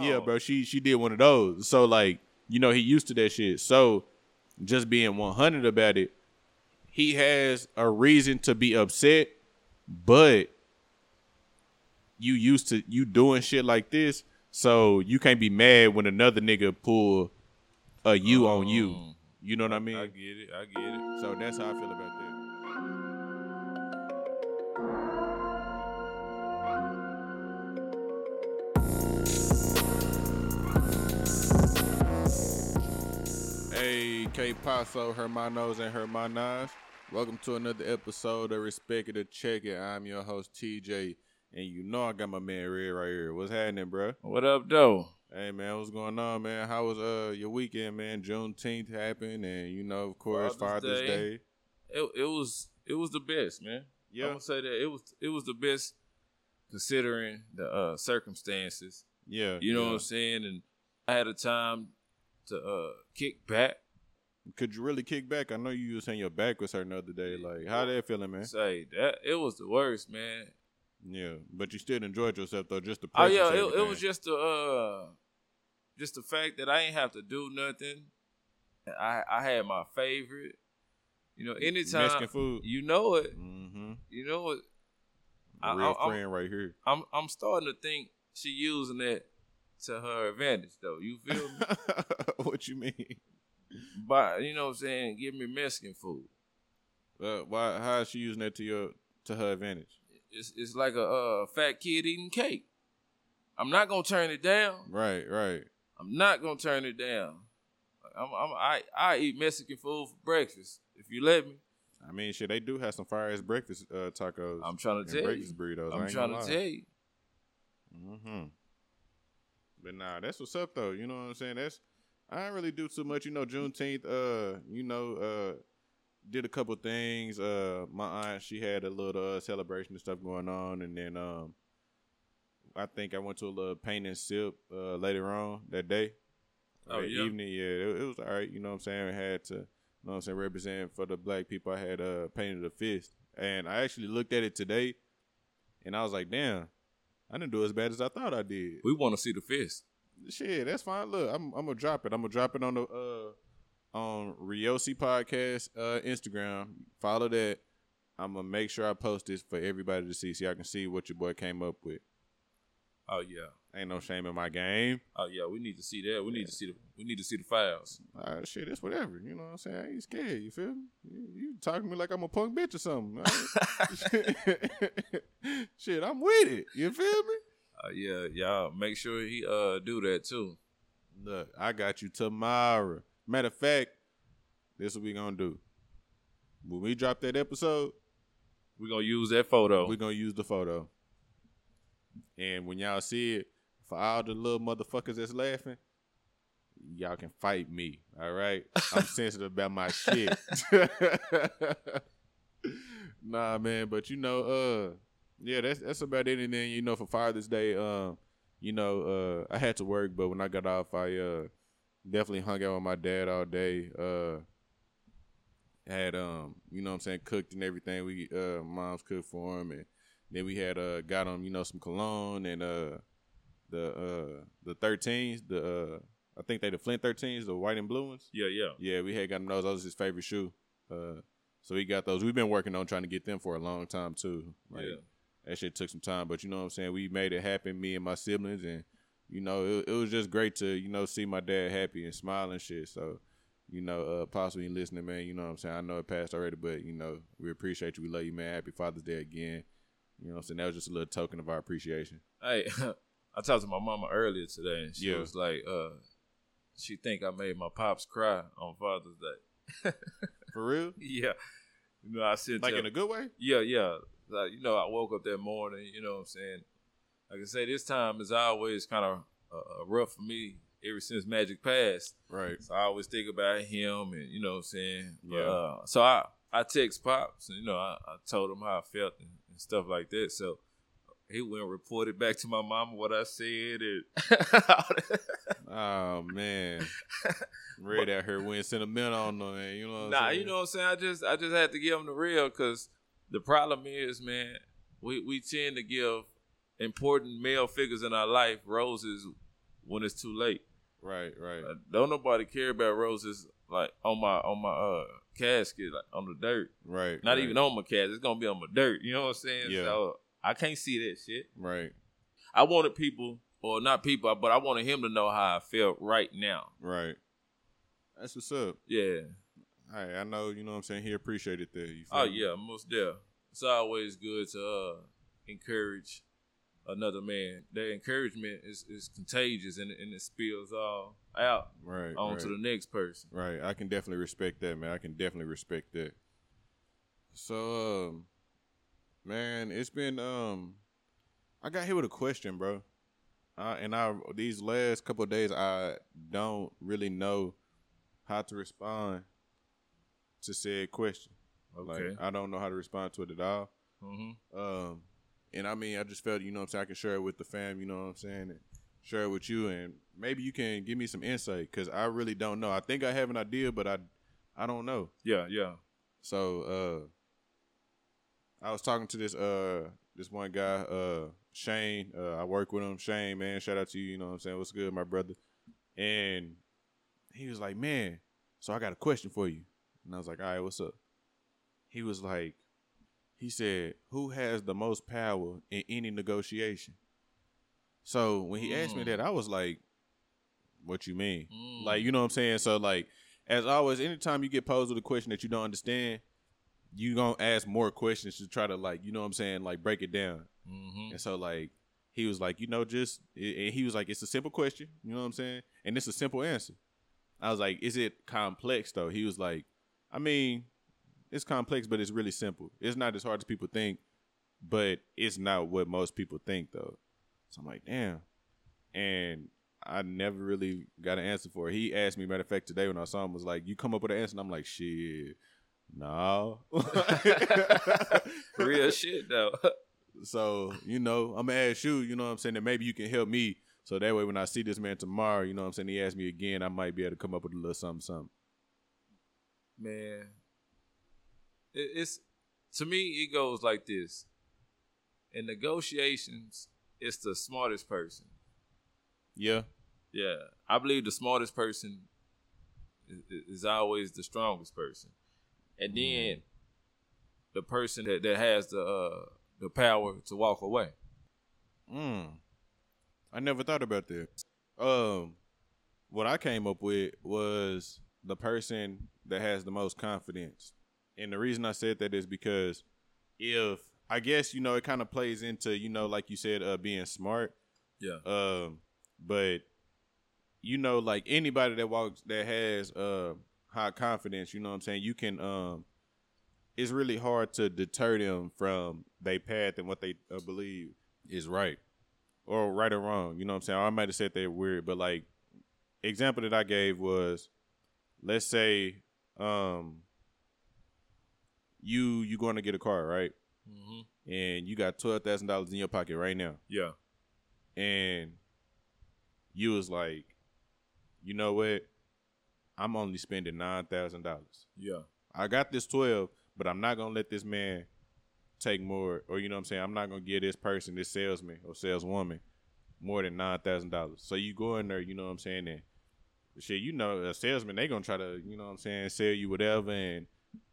Yeah, bro. She she did one of those. So like, you know, he used to that shit. So just being 100 about it, he has a reason to be upset, but you used to you doing shit like this, so you can't be mad when another nigga pull a you on you. Um, You know what I mean? I get it. I get it. so that's how I feel about that. Hey, Paso, Hermanos and Hermanas. Welcome to another episode of Respect It or Check It. I'm your host, TJ. And you know I got my man Red right here. What's happening, bro? What up, though? Hey man, what's going on, man? How was uh your weekend, man? Juneteenth happened, and you know, of course, Father's Father's, Day. Day. It, it was it was the best, man. Yeah, I'm gonna say that it was it was the best considering the uh, circumstances. yeah. You know yeah. what I'm saying? And I had a time to uh, kick back. Could you really kick back? I know you was saying your back was hurting the other day. Like, how that feeling, man? Say that it was the worst, man. Yeah, but you still enjoyed yourself though. Just the Oh yeah, it, it was just the uh, just the fact that I ain't have to do nothing. I I had my favorite. You know, anytime Mexican food. you know it, Mm-hmm. you know it. Real I- I'm- friend right here. I'm I'm starting to think she using that to her advantage though. You feel me? what you mean? But you know what I'm saying, give me Mexican food. Uh, why? How is she using that to your to her advantage? It's it's like a uh, fat kid eating cake. I'm not gonna turn it down. Right, right. I'm not gonna turn it down. I'm, I'm I I eat Mexican food for breakfast if you let me. I mean, shit, they do have some fire ass breakfast uh, tacos. I'm trying to tell you. breakfast burritos. I'm trying to tell you. Mm-hmm. But nah, that's what's up though. You know what I'm saying? That's I didn't really do too much. You know, Juneteenth. Uh, you know, uh, did a couple things. Uh, my aunt she had a little uh, celebration and stuff going on, and then um, I think I went to a little paint and sip uh later on that day. Oh, that yeah? evening, yeah, it, it was all right. You know what I'm saying? I had to, you know what I'm saying, represent for the black people. I had uh painted a fist, and I actually looked at it today, and I was like, damn. I didn't do as bad as I thought I did. We want to see the fist. Shit, that's fine. Look, I'm I'm gonna drop it. I'm gonna drop it on the uh on Riosi podcast uh Instagram. Follow that. I'm gonna make sure I post this for everybody to see, so y'all can see what your boy came up with. Oh yeah. Ain't no shame in my game. Oh yeah. We need to see that. We need to see the. We need to see the files. Uh, shit, it's whatever. You know what I'm saying? I ain't scared. You feel me? You, you talking to me like I'm a punk bitch or something. Shit, I'm with it. You feel me? Uh, yeah, y'all make sure he uh do that too. Look, I got you tomorrow. Matter of fact, this is what we gonna do. When we drop that episode, We're gonna use that photo. we're gonna use the photo. And when y'all see it, for all the little motherfuckers that's laughing, y'all can fight me. All right? I'm sensitive about my shit. nah, man, but you know, uh, yeah, that's that's about it. And then you know, for Father's Day, um, you know, uh, I had to work, but when I got off, I uh definitely hung out with my dad all day. Uh, had um, you know, what I'm saying, cooked and everything. We uh, mom's cooked for him, and then we had uh, got him, you know, some cologne and uh, the uh, the 13s, the uh, I think they the Flint 13s, the white and blue ones. yeah, yeah. Yeah, we had got him those. Those was his favorite shoe. Uh, so he got those. We've been working on trying to get them for a long time too. Like, Yeah. That shit took some time, but you know what I'm saying. We made it happen, me and my siblings, and you know it, it was just great to you know see my dad happy and smiling and shit. So you know, uh, possibly listening, man. You know what I'm saying. I know it passed already, but you know we appreciate you. We love you, man. Happy Father's Day again. You know what I'm saying. That was just a little token of our appreciation. Hey, I talked to my mama earlier today, and she Yeah. was like, uh, she think I made my pops cry on Father's Day. For real, yeah, you know, I said, like in a good way. yeah, yeah. Like you know, I woke up that morning. You know what I'm saying. Like I say, this time is always kind of uh, rough for me ever since Magic passed. Right. So I always think about him, and you know what I'm saying. Yeah. Uh, so I I text pops, and you know I, I told him how I felt and, and stuff like that. So he went and reported back to my mama what I said, and Oh man, Red out here went sentimental on man. You know what I'm nah, saying? you know what I'm saying. I just I just had to give him the real because the problem is, man, we we tend to give important male figures in our life roses when it's too late. Right, right. Uh, don't nobody care about roses like on my on my uh casket, like on the dirt. Right. Not right, even on my casket. It's gonna be on my dirt. You know what I'm saying? Yeah. So I can't see that shit. Right, I wanted people, or not people, but I wanted him to know how I felt right now. right. That's what's up. Yeah. Hey, I know, you know what I'm saying? He appreciated that. You Oh me? yeah, most there. It's always good to uh, encourage another man. That encouragement is, is contagious and, and it spills all out Right. onto right. the next person. Right. I can definitely respect that, man. I can definitely respect that. So, um, man, it's been um, I got hit with a question, bro. Uh, and I these last couple of days, I don't really know how to respond to said question. Okay. Like I don't know how to respond to it at all. hmm Um, and I mean, I just felt, you know what I'm saying, I can share it with the fam, you know what I'm saying, and share it with you, and maybe you can give me some insight because I really don't know. I think I have an idea, but I, I don't know. Yeah, yeah. So, uh, I was talking to this uh this one guy, uh Shane. Uh, I work with him. Shane, man, shout out to you. You know what I'm saying? What's good, my brother? And he was like, man, so I got a question for you. And I was like, all right, what's up? He was like, he said, who has the most power in any negotiation? So when he asked me Mm. that, I was like, what you mean? Mm. Like, you know what I'm saying? So like, as always, anytime you get posed with a question that you don't understand, you gonna ask more questions to try to like, you know what I'm saying, like break it down. hmm And so like he was like, you know, just and he was like, it's a simple question, you know what I'm saying, and it's a simple answer. I was like, is it complex though? He was like, I mean, it's complex, but it's really simple. It's not as hard as people think, but it's not what most people think though. So I'm like, damn. And I never really got an answer for it. He asked me, matter of fact, today when I saw him, was like, you come up with an answer, and I'm like, shit, no. Real shit though. So, you know, I'm gonna ask you, you know what I'm saying, that maybe you can help me. So that way when I see this man tomorrow, you know what I'm saying, he asks me again, I might be able to come up with a little something, something. Man, it, it's to me it goes like this. In negotiations, it's the smartest person. Yeah. Yeah, I believe the smartest person is, is always the strongest person, and then the person that, that has the uh, the power to walk away. Mm. I never thought about that. Um, what I came up with was the person that has the most confidence. And the reason I said that is because if I guess, you know, it kind of plays into, you know, like you said, uh being smart. Yeah, Um, but you know, like anybody that walks that has uh high confidence, you know what I'm saying, you can um it's really hard to deter them from their path and what they uh, believe is right. Or right or wrong. You know what I'm saying? I might have said that weird, but like example that I gave was let's say um you you going to get a car, right? hmm And you got twelve thousand dollars in your pocket right now yeah, and you was like, you know what? I'm only spending nine thousand dollars. yeah, I got this twelve, but I'm not gonna let this man take more, or you know what I'm saying? I'm not gonna give this person, this salesman or saleswoman, more than nine thousand dollars. So you go in there, you know what I'm saying? And shit, you know, a salesman they gonna try to, you know what I'm saying, sell you whatever, and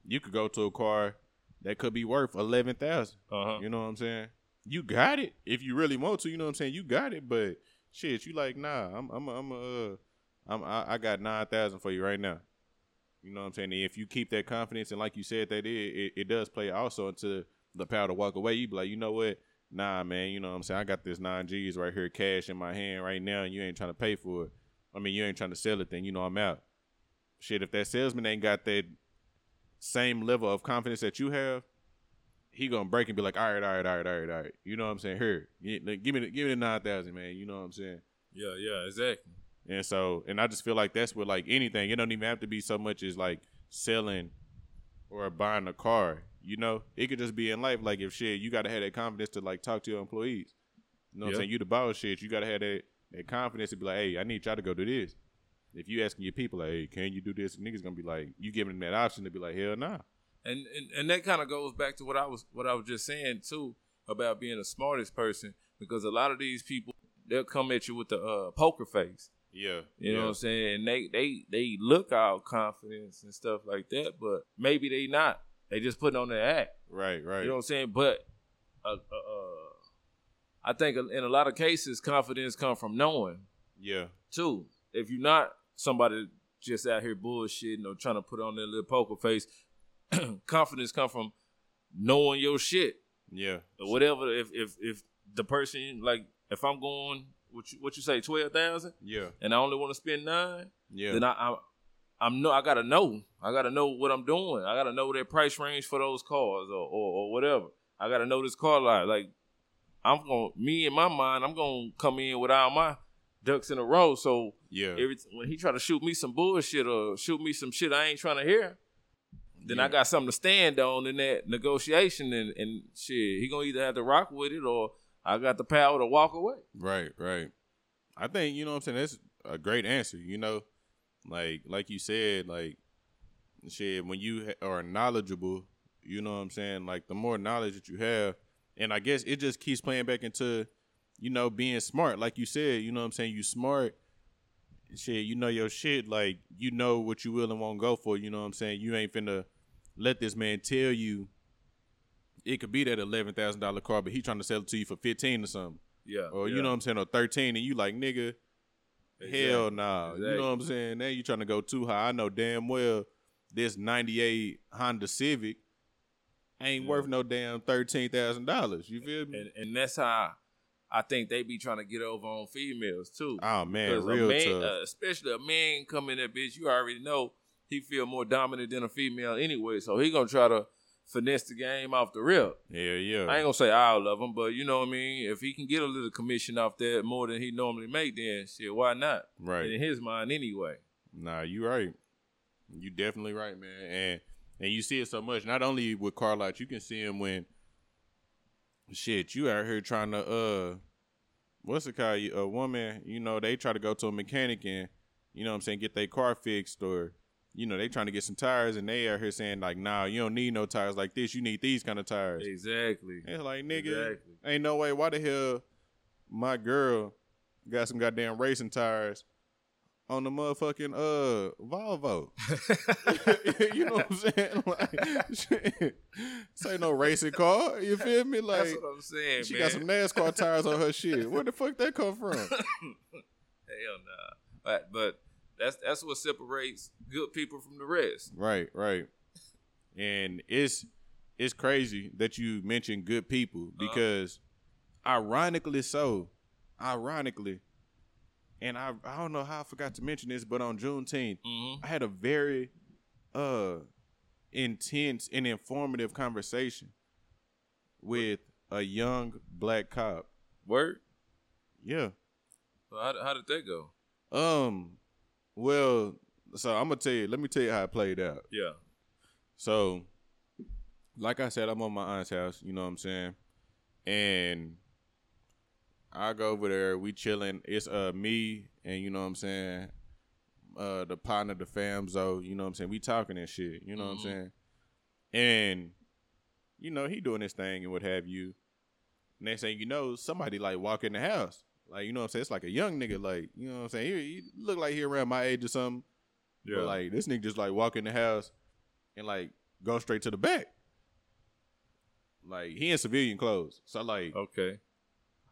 you could go to a car that could be worth eleven thousand. uh huh. You know what I'm saying? You got it if you really want to. You know what I'm saying? You got it, but shit, you like nah. I'm I'm I'm uh I'm I, I got nine thousand for you right now. You know what I'm saying? And if you keep that confidence and like you said that it, it it does play also into the power to walk away. You be like, you know what? Nah, man. You know what I'm saying? I got this nine G's right here, cash in my hand right now, and you ain't trying to pay for it. I mean, you ain't trying to sell it. Then you know I'm out. Shit, if that salesman ain't got that same level of confidence that you have, he gonna break and be like, all right, all right, all right, all right, all right. You know what I'm saying? Here, give me the, give me the nine thousand, man. You know what I'm saying? Yeah, yeah, exactly. And so, and I just feel like that's with like anything. It don't even have to be so much as like selling or buying a car. You know, it could just be in life. Like if shit, you gotta have that confidence to like talk to your employees. You know what Yeah. I'm saying? You the boss shit. You gotta have that that confidence to be like, hey, I need y'all to go do this. If you asking your people like, hey, can you do this? Niggas gonna be like, you giving them that option to be like, hell nah. and and, and that kind of goes back to what I was what I was just saying too about being the smartest person because a lot of these people they'll come at you with the uh, poker face. Yeah. You yeah. know what I'm saying? And they they they look all confidence and stuff like that, but maybe they not. They just putting on their act. Right, right. You know what I'm saying? But uh, uh, I think in a lot of cases, confidence come from knowing yeah. too. If you're not somebody just out here bullshitting or trying to put on their little poker face, confidence come from knowing your shit. Yeah. Or whatever. If if if the person like if I'm going what you what you say twelve thousand Yeah. and I only want to spend nine, Yeah. then I, I I'm no I gotta know. I gotta know what I'm doing. I gotta know their price range for those cars or or, or whatever. I gotta know this car lot. Like I'm gonna me in my mind, I'm gonna come in with all my ducks in a row. So yeah. every when he try to shoot me some bullshit or shoot me some shit I ain't trying to hear, then I got something to stand on in that negotiation and, and shit. He gonna either have to rock with it or I got the power to walk away. Right, right. I think, you know what I'm saying, that's a great answer, you know? Like like you said, like shit, when you ha- are knowledgeable, you know what I'm saying? Like the more knowledge that you have, and I guess it just keeps playing back into, you know, being smart. Like you said, you know what I'm saying? You smart. Shit, you know your shit, like you know what you will and won't go for, you know what I'm saying? You ain't finna let this man tell you it could be that eleven thousand dollar car, but he trying to sell it to you for fifteen or something. Yeah. Or yeah. you know what I'm saying, or 13, and you like, nigga, hell Exactly. nah. You know what I'm saying? Now you trying to go too high. I know damn well this 98 Honda Civic ain't Yeah. worth no damn $13,000. You feel me? And and that's how I think they be trying to get over on females too. oh, man, real a man, tough. uh, especially a man coming in that bitch, you already know he feel more dominant than a female anyway. So he gonna try to finesse the game off the rip. yeah, yeah. I ain't gonna say all of them, but you know what I mean. If he can get a little commission off that more than he normally make, then shit, why not? right. In his mind, anyway. Nah, you right. You definitely right, man. And and you see it so much. Not only with car lots, you can see him when shit, you out here trying to uh what's it called? A woman, you know, they try to go to a mechanic and, you know what I'm saying, get their car fixed or you know, they trying to get some tires and they out here saying like, nah, you don't need no tires like this. You need these kind of tires. Exactly. It's like, nigga, Exactly. ain't no way. Why the hell my girl got some goddamn racing tires on the motherfucking uh Volvo? you know what I'm saying? Like, shit, this ain't no racing car. You feel me? Like, That's what I'm saying, she man. got some NASCAR tires on her shit. Where the fuck that come from? Hell nah. But but that's that's what separates good people from the rest. Right, right. And it's it's crazy that you mentioned good people because ironically so, ironically, and I I don't know how I forgot to mention this, but on Juneteenth, Mm-hmm. I had a very uh intense and informative conversation with a young black cop. Word. Yeah. So how, how did that go? Um well, so I'm gonna tell you, let me tell you how it played out. Yeah. So, like I said, I'm on my aunt's house. You know what I'm saying? And I go over there. We chilling. It's uh me and you know what I'm saying. Uh, the partner, the fam, so you know what I'm saying. We talking and shit. You know Mhm. what I'm saying? And you know he doing his thing and what have you. Next thing you know, somebody like walk in the house. Like you know what I'm saying. It's like a young nigga. Like you know what I'm saying. He, he look like he around my age or something. Yeah. But like this nigga just like walk in the house and like go straight to the back. Like he in civilian clothes. So like okay.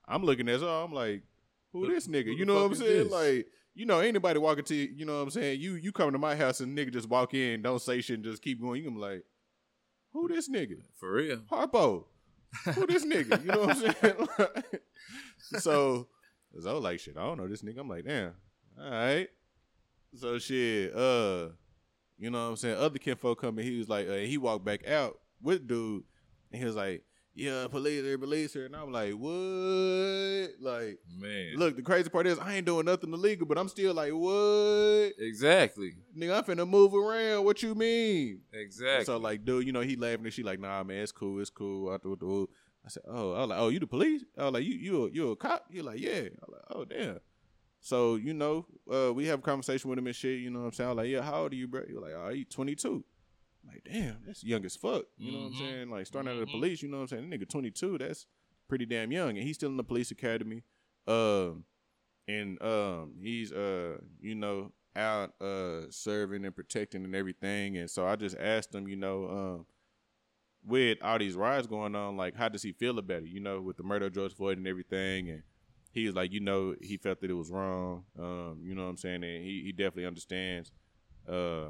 I'm looking at so I'm like, who Who- this nigga? who You know what I'm saying? this? Like, you know, anybody walking to you, you know what I'm saying? You you come to my house and nigga just walk in, don't say shit, and just keep going. You gonna be like, who this nigga? For real. Harpo. Who this nigga? You know what I'm saying? so so like shit, I don't know this nigga. I'm like, damn. All right. So shit, uh, you know what I'm saying? Other kinfolk coming, he was like, uh, he walked back out with dude, and he was like, Yeah, police her, police her. And I'm like, What? Like, Man. look, the crazy part is I ain't doing nothing illegal, but I'm still like, What? Exactly. Nigga, I'm finna move around. What you mean? Exactly. So like, dude, you know, he laughing and she like, nah, man, it's cool, it's cool. I dude. I said, oh, I was like, oh, you the police? I was like, you, you, a, you a cop? He like, yeah. I was like, oh, damn. So you know, uh, we have a conversation with him and shit. You know what I'm saying? I was like, yeah, how old are you, bro? He was like, oh, he 22. Like, damn, that's young as fuck. You know what I'm Mhm. saying? Like starting out of the Mhm. police. You know what I'm saying? That nigga 22, that's pretty damn young, and he's still in the police academy. Um, and um, he's uh, you know, out uh serving and protecting and everything. And so I just asked him, you know, um, with all these riots going on, like how does he feel about it? You know, with the murder of George Floyd and everything, and he was like, you know, he felt that it was wrong. Um, you know what I'm saying? And he he definitely understands uh,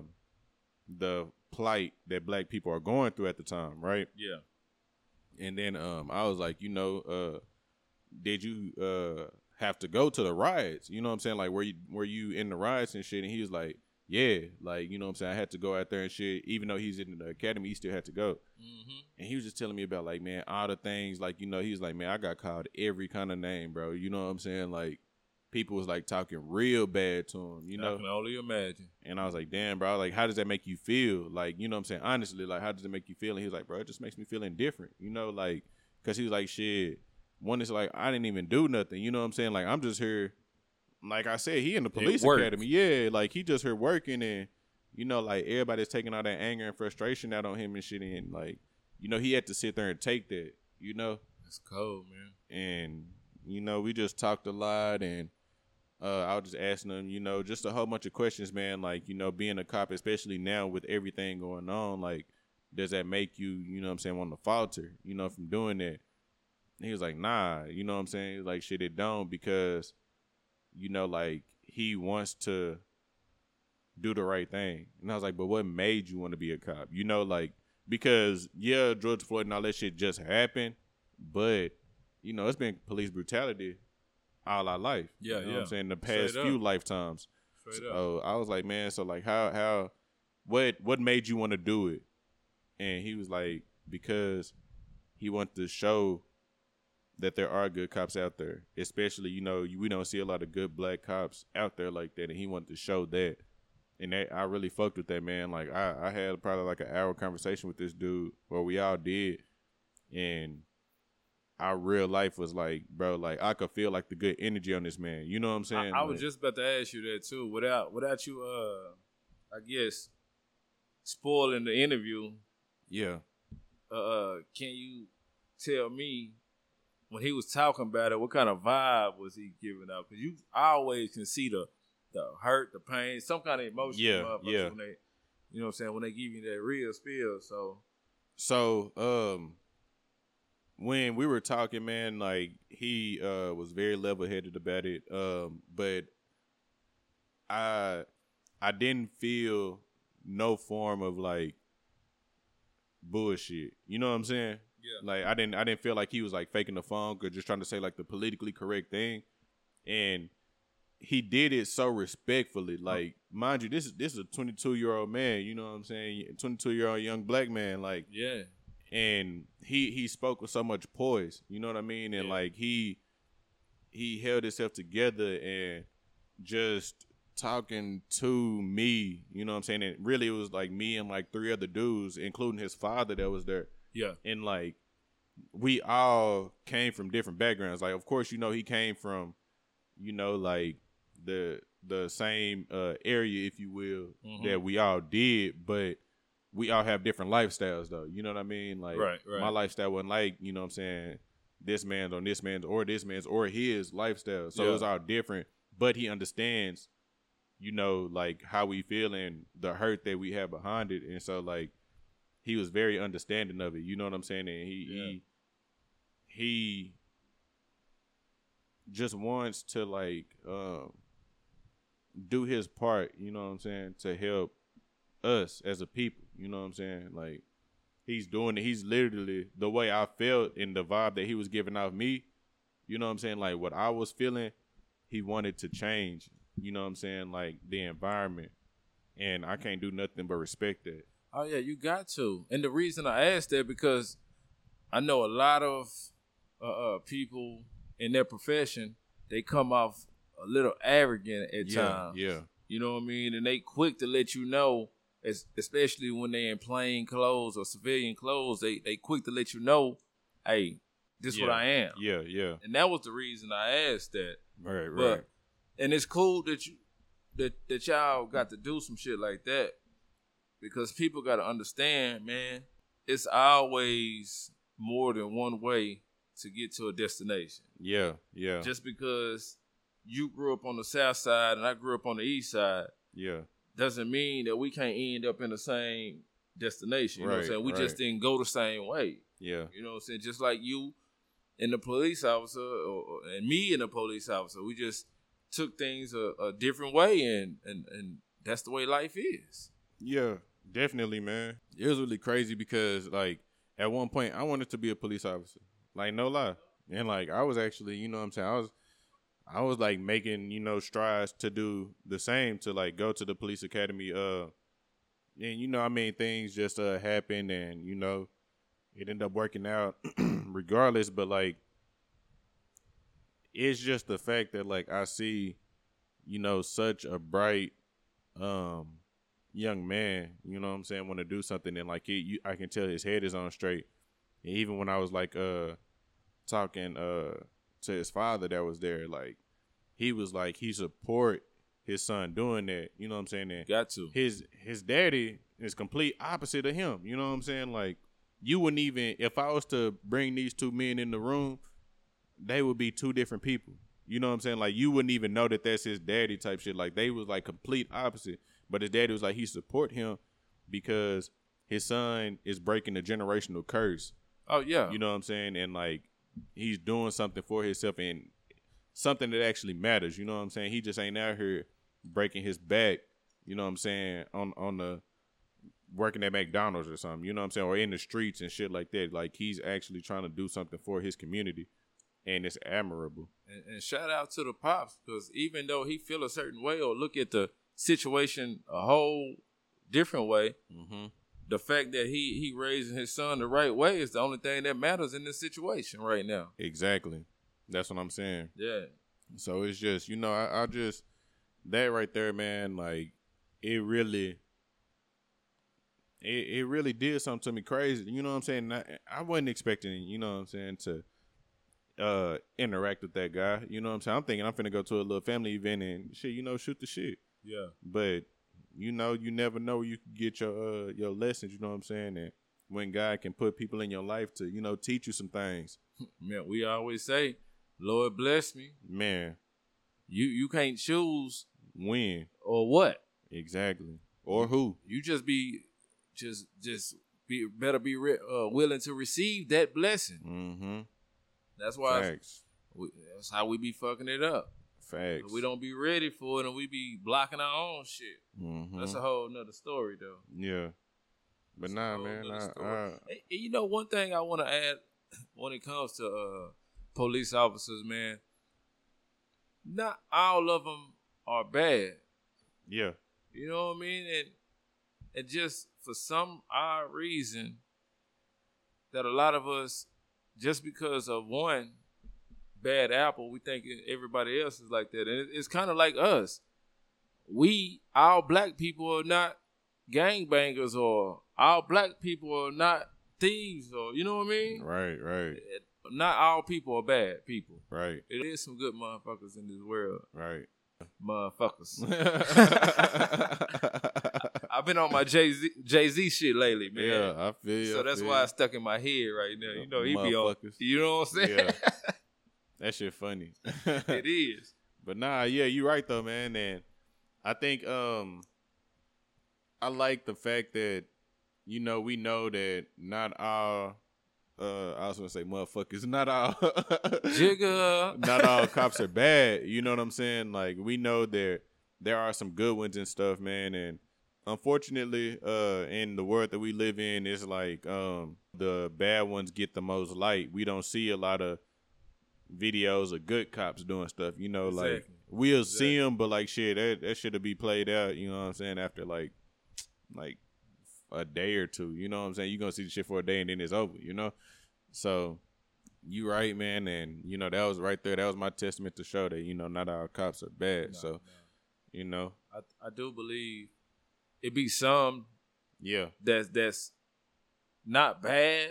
the plight that black people are going through at the time, right? Yeah. And then um, I was like, you know, uh, did you uh have to go to the riots? You know what I'm saying? Like, were you were you in the riots and shit? And he was like, yeah, like you know what I'm saying. I had to go out there and shit. Even though he's in the academy, he still had to go. Mm-hmm. And he was just telling me about like, man, all the things like you know, he was like, man, I got called every kind of name, bro. You know what I'm saying? Like, people was like talking real bad to him. You know, I can only imagine. and I was like, damn, bro, like, how does that make you feel? Like, you know what I'm saying? Honestly, like, how does it make you feel? And he was like, bro, it just makes me feel indifferent, you know, like, cause he was like, shit. One is like, I didn't even do nothing, you know what I'm saying? Like, I'm just here. Like I said, he in the police academy, yeah. Like he just here working, and you know, like everybody's taking all that anger and frustration out on him and shit, and like, you know, he had to sit there and take that, you know It's cold, man. and you know we just talked a lot and uh, I was just asking them, you know, just a whole bunch of questions, man. Like, you know, being a cop, especially now with everything going on, like, does that make you, you know what I'm saying, want to falter, you know, from doing that? And he was like, nah, you know what I'm saying? Like, shit, it don't because, you know, like, he wants to do the right thing. And I was like, but what made you want to be a cop? You know, like, because, yeah, George Floyd and all that shit just happened, but, you know, it's been police brutality all our life. Yeah, you know yeah. what I'm saying? The past Straight up. few lifetimes. Straight up. So I was like, man, so like how how what what made you want to do it? And he was like, because he wanted to show that there are good cops out there. Especially, you know, we don't see a lot of good black cops out there like that. And he wanted to show that. And that I really fucked with that man. Like I, I had probably like an hour conversation with this dude where we all did. And our real life was like, bro, like I could feel like the good energy on this man. You know what I'm saying? I was Like- just about to ask you that too. Without without you, uh, I guess spoiling the interview. yeah. Uh, uh, can you tell me when he was talking about it, what kind of vibe was he giving out? Because you always can see the the hurt, the pain, some kind of emotion. Yeah, yeah. When they, you know what I'm saying? When they give you that real spill, So So, um, when we were talking, man, like he uh was very level headed about it. Um, but I I didn't feel no form of like bullshit. You know what I'm saying? yeah, Like I didn't I didn't feel like he was like faking the funk or just trying to say like the politically correct thing. And he did it so respectfully. Like, mind you, this is this is a 22 year old man. You know what I'm saying? 22 year old young black man. Like, yeah, and he he spoke with so much poise. You know what I mean? And Yeah. like he he held himself together and just talking to me. You know what I'm saying? And really, it was like me and like three other dudes, including his father that was there. yeah, And like we all came from different backgrounds. Like, of course, you know he came from, you know, like the the same uh area, if you will, Mhm. that we all did, but we all have different lifestyles though. You know what I mean? Like Right, right. my lifestyle wasn't like, you know what I'm saying, this man's on this man's or this man's or his lifestyle. So Yeah. it was all different. But he understands, you know, like how we feel and the hurt that we have behind it. And so like he was very understanding of it. You know what I'm saying? And he Yeah. he he just wants to like um do his part, you know what I'm saying, to help us as a people. You know what I'm saying? Like he's doing it. He's literally the way I felt in the vibe that he was giving off me. You know what I'm saying? Like what I was feeling, he wanted to change. You know what I'm saying? Like the environment, and I can't do nothing but respect that. Oh yeah, you got to. And the reason I asked that because I know a lot of uh, uh, people in their profession they come off a little arrogant at yeah, times. yeah, You know what I mean? And they quick to let you know, especially when they're in plain clothes or civilian clothes. They they quick to let you know, hey, this what Yeah. I am. yeah, yeah. And that was the reason I asked that. Right, right. But and it's cool that you that that y'all got to do some shit like that because people got to understand, man. It's always more than one way to get to a destination. Yeah, yeah, Just because you grew up on the south side and I grew up on the east side yeah, doesn't mean that we can't end up in the same destination. You know what I'm Right, saying? We just didn't go the same way. yeah, You know what I'm saying? Just like you and the police officer or, or- and me and the police officer, we just took things a, a different way and, and and that's the way life is. yeah. Definitely, man. It was really crazy because like at one point I wanted to be a police officer. Like no lie. And like I was actually, you know what I'm saying? I was I was like making, you know, strides to do the same to like go to the police academy uh and you know, I mean things just uh happened and you know it ended up working out regardless, but like it's just the fact that like I see, you know, such a bright um young man, you know what I'm saying, want to do something and like he, you, I can tell his head is on straight. And even when I was like uh talking uh to his father that was there, like he was like he support his son doing that, you know what I'm saying? And Got to. his his daddy is complete opposite of him. You know what I'm saying? Like you wouldn't even if I was to bring these two men in the room, they would be two different people. You know what I'm saying? Like you wouldn't even know that that's his daddy type shit. Like they was like complete opposite. But his daddy was like he support him because his son is breaking the generational curse. Oh yeah. You know what I'm saying? And like he's doing something for himself and something that actually matters. You know what I'm saying? He just ain't out here breaking his back. You know what I'm saying? On on the working at McDonald's or something. You know what I'm saying? Or in the streets and shit like that. Like he's actually trying to do something for his community, and it's admirable. and, and shout out to the pops because even though he feel a certain way or look at the situation a whole different way, Mm-hmm. The fact that he he raising his son the right way is the only thing that matters in this situation right now. Exactly. That's what I'm saying. Yeah. So it's just, you know, I, I just that right there, man, like it really it, it really did something to me crazy. You know what I'm saying? I, I wasn't expecting, you know what I'm saying, to uh interact with that guy. You know what I'm saying? I'm thinking I'm finna go to a little family event and shit, you know, shoot the shit. Yeah. But you know, you never know where you can get your uh your lessons, you know what I'm saying? And when God can put people in your life to, you know, teach you some things. Man, we always say, Lord bless me. Man, You you can't choose when. or what. Exactly. Or who? You just be just just be better be re- uh, willing to receive that blessing. Mm-hmm. That's why that's how we be fucking it up. Facts. We don't be ready for it and we be blocking our own shit. Mm-hmm. That's a whole nother story though. yeah. But That's nah, man. I. I, And- and you know, one thing I want to add when it comes to uh, police officers, man, not all of them are bad. yeah. You know what I mean? And and just for some odd reason, that a lot of us, just because of one bad apple, we think everybody else is like that. And it- it's kind of like us. We, all black people are not gangbangers or all black people are not thieves or, you know what I mean? Right, right, Not all people are bad people. right, It is some good motherfuckers in this world. right. Motherfuckers. I've been on my Jay Z Jay Z shit lately, man. yeah, I feel you. so I that's feel why it's stuck in my head right now. You know, he be on. You know what I'm saying? Yeah. That shit funny. it is. But nah, yeah, you're right though, man. And I think um I like the fact that, you know, we know that not all uh I was gonna say motherfuckers, not all Jigga. not all cops are bad. You know what I'm saying? Like we know there there are some good ones and stuff, man. And unfortunately, uh, in the world that we live in, it's like um the bad ones get the most light. We don't see a lot of videos of good cops doing stuff. You know, like we'll see them, but like shit, that that should be played out. You know what I'm saying? After like like a day or two. You know what I'm saying? You're gonna see the shit for a day and then it's over. You know, so. You right, man, and you know that was right there. That was my testament to show that you know not all cops are bad. No, so no. you know, I I do believe it be some yeah, that's that's not bad,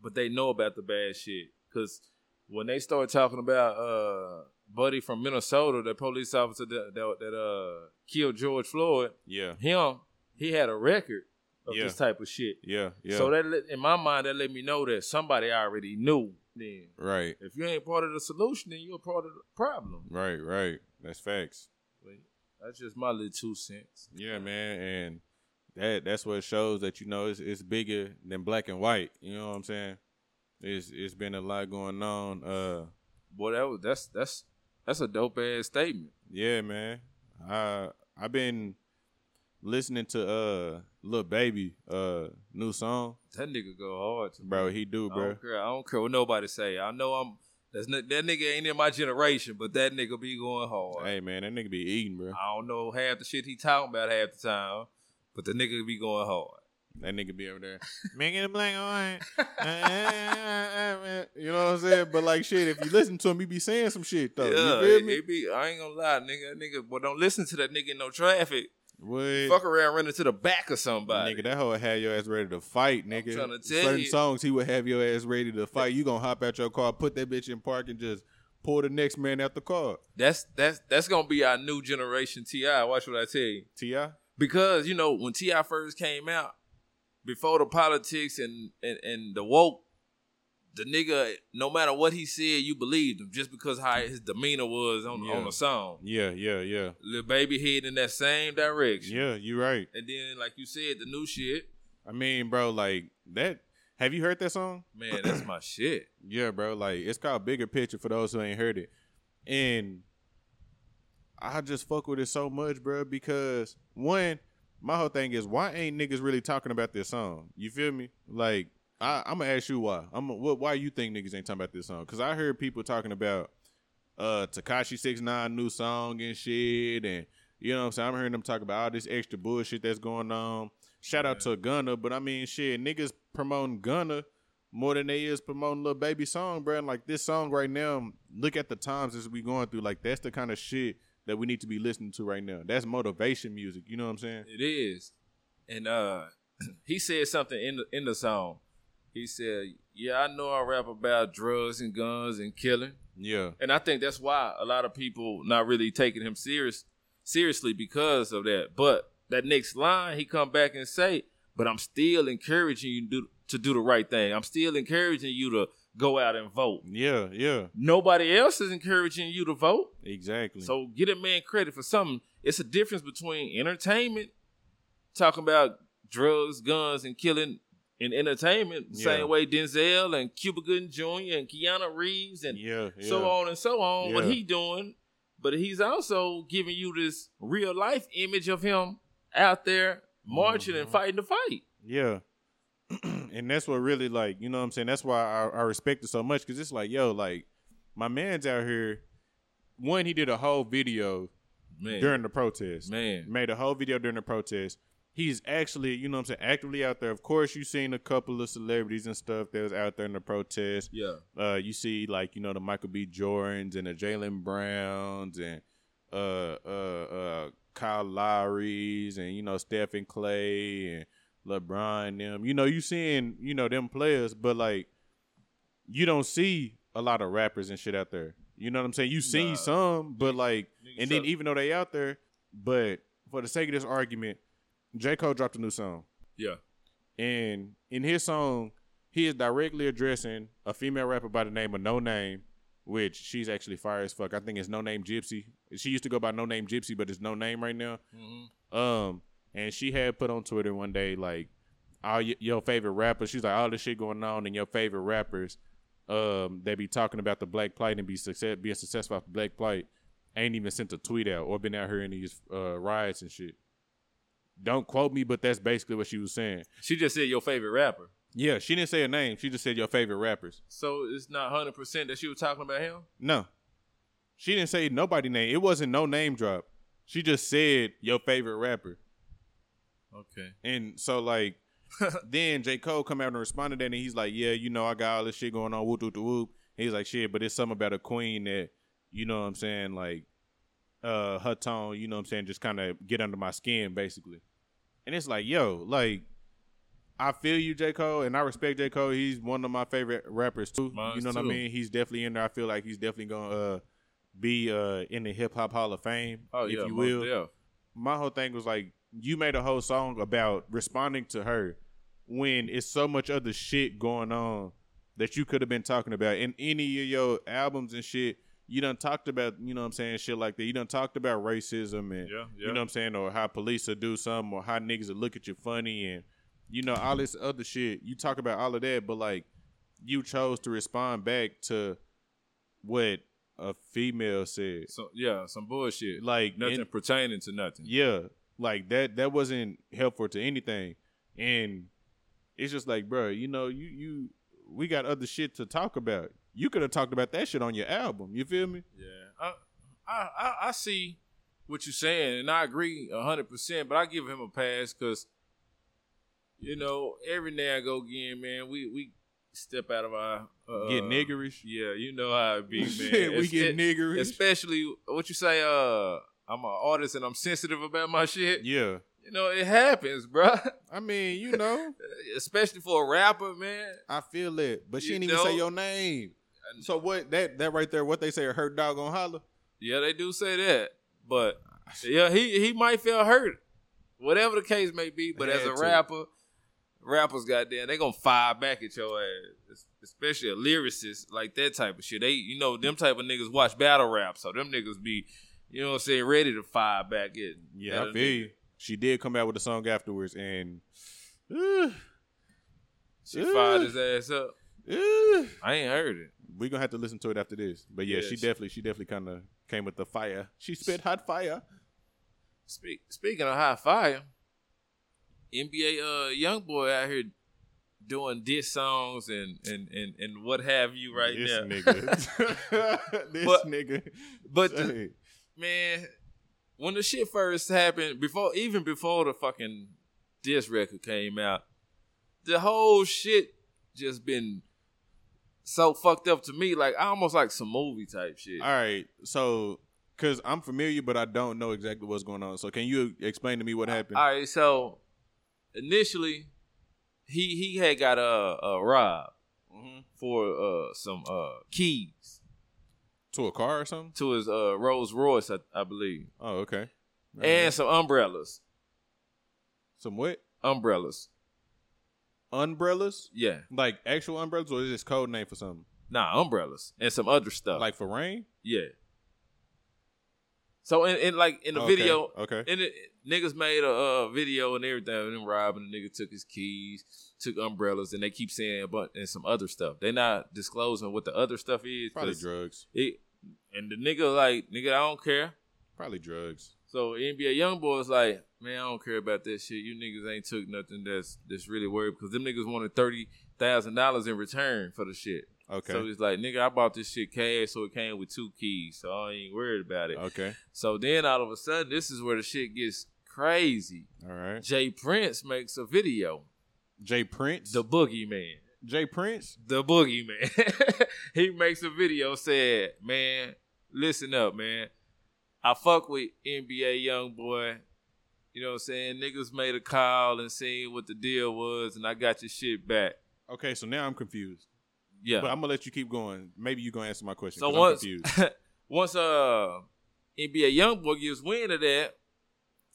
but they know about the bad shit. Cause when they started talking about uh Buddy from Minnesota, the police officer that that, that uh killed George Floyd, yeah, him he had a record of Yeah. this type of shit. yeah, yeah. So that let, in my mind that let me know that somebody already knew then. Right, If you ain't part of the solution, then you're part of the problem. right, right. That's facts. But that's just my little two cents. Yeah, man, and that that's what shows that you know it's it's bigger than black and white. You know what I'm saying? It's it's been a lot going on. Uh, Boy, that was that's that's that's a dope ass statement. yeah, man. I I've been listening to uh Lil Baby uh new song, That nigga go hard to me. bro. He do, bro. I don't care. I don't care what nobody say. I know I'm that's not, that nigga ain't in my generation, but that nigga be going hard. Hey, man, that nigga be eating, bro. I don't know half the shit he talking about half the time, but the nigga be going hard. That nigga be over there. Making a black and white. you know what I'm saying? But like shit, if you listen to him, he be saying some shit though. yeah, you feel me? it be. I ain't gonna lie, nigga. Nigga, but don't listen to that nigga in no traffic. What? Fuck around, running to the back of somebody. Nigga, that hoe have your ass ready to fight, nigga. tryna tell Certain you. songs he would have your ass ready to fight. You gonna hop out your car, put that bitch in park, and just pull the next man out the car. That's that's that's gonna be our new generation Ti. Watch what I tell you. Ti. because you know when T.I. first came out, before the politics and, and and the woke, the nigga, no matter what he said, you believed him just because how his demeanor was on Yeah. on the song. Yeah, yeah, yeah, Lil Baby head in that same direction. yeah. you're right. And then, like you said, the new shit, I mean, bro, like that. Have you heard that song? man, that's my shit. Yeah, bro. Like it's called Bigger Picture for those who ain't heard it. And I just fuck with it so much, bro, because one, my whole thing is why ain't niggas really talking about this song? You feel me? Like I, I'm gonna ask you why. I'm what why you think niggas ain't talking about this song? Because I heard people talking about uh Tekashi Six Nine new song and shit, and you know what I'm saying. I'm hearing them talk about all this extra bullshit that's going on. Shout out to Gunna, but I mean, shit, niggas promoting Gunna more than they is promoting Lil Baby song, bro. And like this song right now, look at the times as we going through. Like that's the kind of shit that we need to be listening to right now. That's motivation music. You know what I'm saying? It is. And uh he said something in the in the song. He said, Yeah, I know I rap about drugs and guns and killing. Yeah, And I think that's why a lot of people not really taking him serious seriously because of that. But that next line he come back and say, But I'm still encouraging you to do, to do the right thing. I'm still encouraging you to go out and vote. yeah, yeah. Nobody else is encouraging you to vote. Exactly. So get a man credit for something. It's a difference between entertainment, talking about drugs, guns, and killing in entertainment, Yeah. same way Denzel and Cuba Gooding Jr. and Keanu Reeves and yeah, yeah. so on and so on. What he doing, but he's also giving you this real life image of him out there marching and Mhm. fighting the fight. Yeah. and that's what really like, you know what I'm saying? That's why I, I respect it so much because it's like, yo, like my man's out here. One, he did a whole video Man, during the protest. man, Made a whole video during the protest. He's actually, you know what I'm saying, actively out there. Of course, you've seen a couple of celebrities and stuff that was out there in the protest. yeah, Uh, you see like you know the Michael B. Jordans and the Jaylen Browns and uh uh uh Kyle Lowry's and you know Stephen Clay and LeBron them. You know you seeing you know them players, but like you don't see a lot of rappers and shit out there. You know what I'm saying? You see Nah. some, but like, and then even though they out there, but for the sake of this argument, J Cole dropped a new song. yeah, And in his song, he is directly addressing a female rapper by the name of Noname, which she's actually fire as fuck. I think it's Noname Gypsy. She used to go by Noname Gypsy, but it's Noname right now. hmm Um, and she had put on Twitter one day like, all y- your favorite rappers. She's like, all this shit going on, and your favorite rappers, um, they be talking about the black plight and be success being successful after black plight. Ain't even sent a tweet out or been out here in these uh, riots and shit. Don't quote me, but that's basically what she was saying. She just said your favorite rapper. Yeah, she didn't say a name. She just said your favorite rappers. So it's not hundred percent that she was talking about him. No, she didn't say nobody name. It wasn't no name drop. She just said your favorite rapper. Okay. And so like, then J Cole come out and responded that, and he's like, "Yeah, you know, I got all this shit going on. Whoop whoop whoop." He's like, "Shit, but it's something about a queen that, you know, what I'm saying, like, uh, her tone, you know, what I'm saying, just kind of get under my skin, basically." And it's like, yo, like, I feel you, J Cole, and I respect J Cole. He's one of my favorite rappers too. Mine's you know what too. I mean? He's definitely in there. I feel like he's definitely gonna uh be uh in the hip hop hall of fame, Oh if yeah, you most will my whole thing was like you made a whole song about responding to her when it's so much other shit going on that you could have been talking about in any of your albums and shit. You done talked about, you know what I'm saying, shit like that. You done talked about racism and Yeah, you know what I'm saying, or how police will do something, or how niggas will look at you funny, and you know all this other shit. You talk about all of that, but like you chose to respond back to what a female said. So yeah, some bullshit. Like Nothing and- pertaining to nothing. yeah, like that. That wasn't helpful to anything, and it's just like, bro, you know, you you we got other shit to talk about. You could have talked about that shit on your album. You feel me? Yeah, I, I, I, see what you're saying, and I agree hundred percent. But I give him a pass because, you know, every now and go again, man, we we step out of our uh, get niggerish. Yeah, you know how it be, man. Shit, we Es- get niggerish. Especially what you say. Uh, I'm an artist and I'm sensitive about my shit. yeah, You know, it happens, bruh. I mean, you know, Especially for a rapper, man. I feel it, but she You didn't even say your name. So what? That that right there, what they say, her dog gonna holler. Yeah, they do say that, but ah, yeah, he he might feel hurt, whatever the case may be. But as a to. rapper, rappers, goddamn, they gonna fire back at your ass, especially a lyricist like that type of shit. They, you know, them type of niggas watch battle rap, so them niggas be, you know, what I'm saying, ready to fire back at. Yeah, I feel you. She did come out with a song afterwards, and uh, She fired his ass up. uh, I ain't heard it. we gonna have to listen to it after this. But yeah, Yeah, she she- definitely, she definitely kind of came with the fire. She spit hot fire. Speak, speaking of hot fire, NBA uh young boy out here doing diss songs and and and, and what have you right this now. nigga, this But- nigga. But the- man, when the shit first happened, before even before the fucking diss record came out, the whole shit just been so fucked up to me, like I almost like some movie type shit. all right, so because I'm familiar, but I don't know exactly what's going on. So can you explain to me what happened? All right, so initially he he had got a uh, uh, robbed Mhm. for uh some uh keys To a car or something? to his uh Rolls Royce, I, I believe, Oh, okay. All and right. some umbrellas, some what? umbrellas. Umbrellas? Yeah, Like actual umbrellas, or is this code name for something? nah, umbrellas and some other stuff. Like for rain? Yeah. So in, in like in the Okay, video, Okay. in niggas made a uh, video and everything of them robbing. The nigga took his keys, took umbrellas, and they keep saying a bunch and some other stuff. They not disclosing what the other stuff is. Probably drugs. It, and the nigga like nigga, I don't care. Probably drugs. So NBA YoungBoy's like, man, I don't care about that shit. You niggas ain't took nothing that's that's really worth because them niggas wanted thirty thousand dollars in return for the shit. Okay. So he's like, nigga, I bought this shit cash, so it came with two keys, so I ain't worried about it. okay. So then all of a sudden, this is where the shit gets crazy. All right. Jay Prince makes a video. Jay Prince. The Boogeyman. Jay Prince. The Boogeyman. he makes a video said, man, listen up, man. I fuck with NBA YoungBoy. You know what I'm saying? Niggas made a call and seen what the deal was, and I got your shit back. Okay, so now I'm confused. Yeah. But I'm gonna let you keep going. Maybe you gonna answer my question. So once confused. once uh NBA YoungBoy gets wind of that,